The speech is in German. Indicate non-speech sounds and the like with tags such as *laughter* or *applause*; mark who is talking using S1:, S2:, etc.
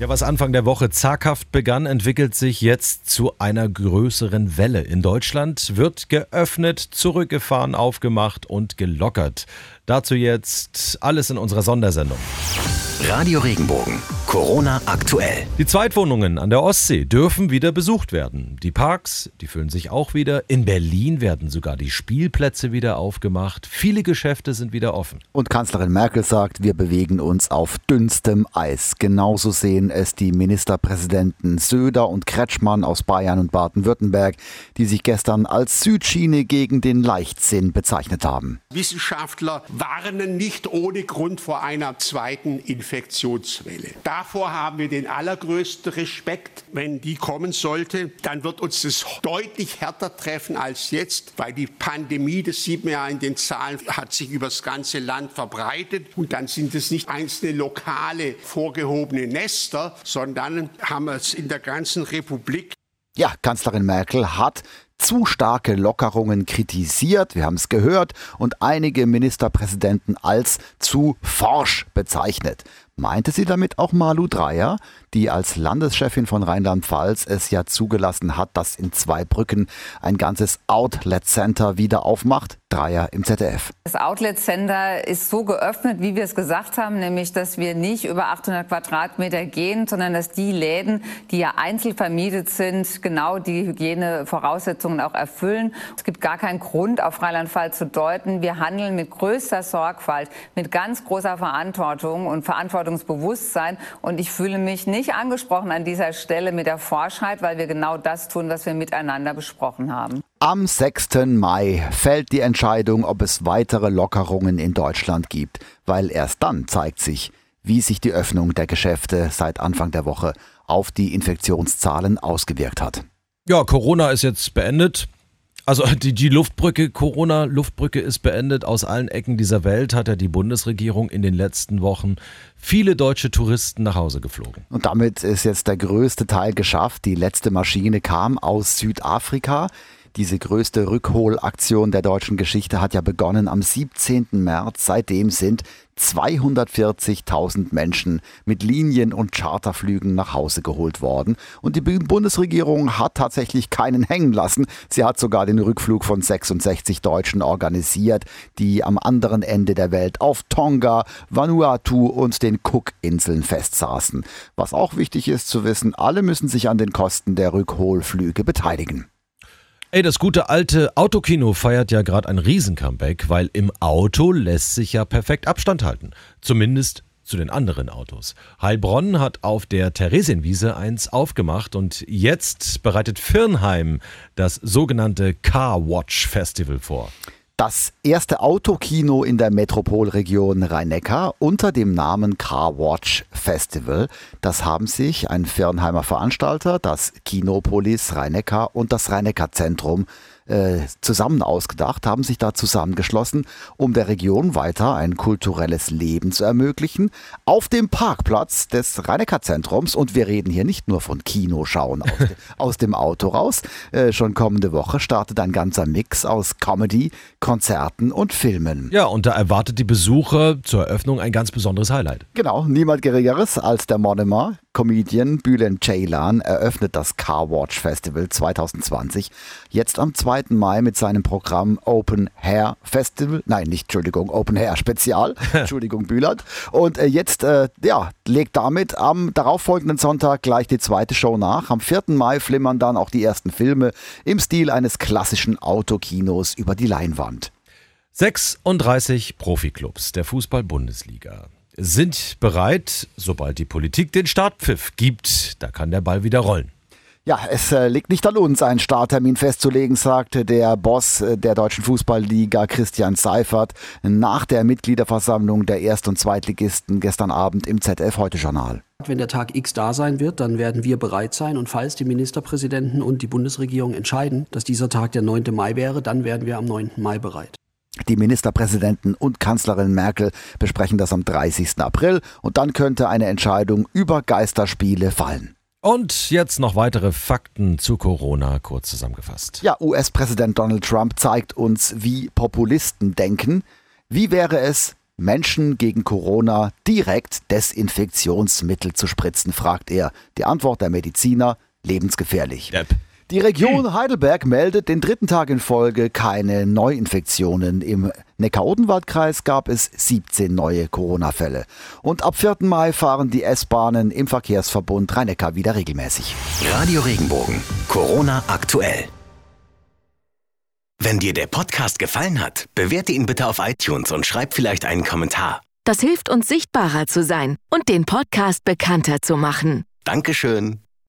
S1: Ja, was Anfang der Woche zaghaft begann, entwickelt sich jetzt zu einer größeren Welle. In Deutschland wird geöffnet, zurückgefahren, aufgemacht und gelockert. Dazu jetzt alles in unserer Sondersendung.
S2: Radio Regenbogen. Corona aktuell.
S1: Die Zweitwohnungen an der Ostsee dürfen wieder besucht werden. Die Parks, die füllen sich auch wieder. In Berlin werden sogar die Spielplätze wieder aufgemacht. Viele Geschäfte sind wieder offen.
S3: Und Kanzlerin Merkel sagt, wir bewegen uns auf dünnstem Eis. Genauso sehen es die Ministerpräsidenten Söder und Kretschmann aus Bayern und Baden-Württemberg, die sich gestern als Südschiene gegen den Leichtsinn bezeichnet haben.
S4: Wissenschaftler warnen nicht ohne Grund vor einer zweiten Infektionswelle. Davor haben wir den allergrößten Respekt. Wenn die kommen sollte, dann wird uns das deutlich härter treffen als jetzt, weil die Pandemie, das sieht man ja in den Zahlen, hat sich über das ganze Land verbreitet. Und dann sind es nicht einzelne lokale vorgehobene Nester, sondern haben wir es in der ganzen Republik.
S3: Ja, Kanzlerin Merkel hat zu starke Lockerungen kritisiert, wir haben es gehört, und einige Ministerpräsidenten als zu forsch bezeichnet. Meinte sie damit auch Malu Dreyer, die als Landeschefin von Rheinland-Pfalz es ja zugelassen hat, dass in Zweibrücken ein ganzes Outlet Center wieder aufmacht? Dreier im ZDF.
S5: Das Outlet Center ist so geöffnet, wie wir es gesagt haben, nämlich, dass wir nicht über 800 Quadratmeter gehen, sondern dass die Läden, die ja einzeln vermietet sind, genau die Hygienevoraussetzungen auch erfüllen. Es gibt gar keinen Grund, auf Rheinland-Pfalz zu deuten. Wir handeln mit größter Sorgfalt, mit ganz großer Verantwortung und Verantwortungsbewusstsein. Und ich fühle mich nicht angesprochen an dieser Stelle mit der Forschheit, weil wir genau das tun, was wir miteinander besprochen haben.
S3: Am 6. Mai fällt die Entscheidung, ob es weitere Lockerungen in Deutschland gibt, weil erst dann zeigt sich, wie sich die Öffnung der Geschäfte seit Anfang der Woche auf die Infektionszahlen ausgewirkt hat.
S1: Ja, Corona ist jetzt beendet. Also *laughs* die, die Luftbrücke, Corona-Luftbrücke ist beendet. Aus allen Ecken dieser Welt hat ja die Bundesregierung in den letzten Wochen viele deutsche Touristen nach Hause geflogen.
S3: Und damit ist jetzt der größte Teil geschafft. Die letzte Maschine kam aus Südafrika. Diese größte Rückholaktion der deutschen Geschichte hat ja begonnen am 17. März. Seitdem sind 240.000 Menschen mit Linien- und Charterflügen nach Hause geholt worden. Und die Bundesregierung hat tatsächlich keinen hängen lassen. Sie hat sogar den Rückflug von 66 Deutschen organisiert, die am anderen Ende der Welt auf Tonga, Vanuatu und den Cook-Inseln festsaßen. Was auch wichtig ist zu wissen, alle müssen sich an den Kosten der Rückholflüge beteiligen.
S1: Ey, das gute alte Autokino feiert ja gerade ein Riesen-Comeback, weil im Auto lässt sich ja perfekt Abstand halten. Zumindest zu den anderen Autos. Heilbronn hat auf der Theresienwiese eins aufgemacht und jetzt bereitet Firnheim das sogenannte Car Watch Festival vor.
S3: Das erste Autokino in der Metropolregion Rhein-Neckar unter dem Namen Car Watch Festival. Das haben sich ein Firnheimer Veranstalter, das Kinopolis Rhein-Neckar und das Rhein-Neckar-Zentrum äh, zusammen ausgedacht, haben sich da zusammengeschlossen, um der Region weiter ein kulturelles Leben zu ermöglichen. Auf dem Parkplatz des Rhein-Neckar-Zentrums. Und wir reden hier nicht nur von Kinoschauen aus, *laughs* aus dem Auto raus. Äh, schon kommende Woche startet ein ganzer Mix aus Comedy, Konzerten und Filmen.
S1: Ja, und da erwartet die Besucher zur Eröffnung ein ganz besonderes Highlight.
S3: Genau, niemand Geringeres als der Monomer, Comedian Bülent Ceylan eröffnet das Car Watch Festival 2020 jetzt am 2. Mai mit seinem Programm Open Hair Festival. Nein, nicht, Entschuldigung, Open Hair Spezial. *laughs* Entschuldigung, Bülent. Und äh, jetzt, äh, ja, legt damit am darauffolgenden Sonntag gleich die zweite Show nach. Am 4. Mai flimmern dann auch die ersten Filme im Stil eines klassischen Autokinos über die Leinwand.
S1: 36 Profiklubs der Fußball-Bundesliga sind bereit, sobald die Politik den Startpfiff gibt. Da kann der Ball wieder rollen.
S3: Ja, es äh, liegt nicht an uns, einen Starttermin festzulegen, sagte der Boss äh, der Deutschen Fußballliga Christian Seifert nach der Mitgliederversammlung der Erst- und Zweitligisten gestern Abend im ZF Heute Journal.
S6: Wenn der Tag X da sein wird, dann werden wir bereit sein. Und falls die Ministerpräsidenten und die Bundesregierung entscheiden, dass dieser Tag der 9. Mai wäre, dann werden wir am 9. Mai bereit.
S3: Die Ministerpräsidenten und Kanzlerin Merkel besprechen das am 30. April und dann könnte eine Entscheidung über Geisterspiele fallen.
S1: Und jetzt noch weitere Fakten zu Corona kurz zusammengefasst.
S3: Ja, US-Präsident Donald Trump zeigt uns, wie Populisten denken. Wie wäre es, Menschen gegen Corona direkt Desinfektionsmittel zu spritzen, fragt er. Die Antwort der Mediziner, lebensgefährlich.
S1: Depp.
S3: Die Region Heidelberg meldet den dritten Tag in Folge keine Neuinfektionen. Im Neckar-Odenwald-Kreis gab es 17 neue Corona-Fälle. Und ab 4. Mai fahren die S-Bahnen im Verkehrsverbund Rhein-Neckar wieder regelmäßig.
S2: Radio Regenbogen. Corona aktuell. Wenn dir der Podcast gefallen hat, bewerte ihn bitte auf iTunes und schreib vielleicht einen Kommentar.
S7: Das hilft uns sichtbarer zu sein und den Podcast bekannter zu machen.
S2: Dankeschön.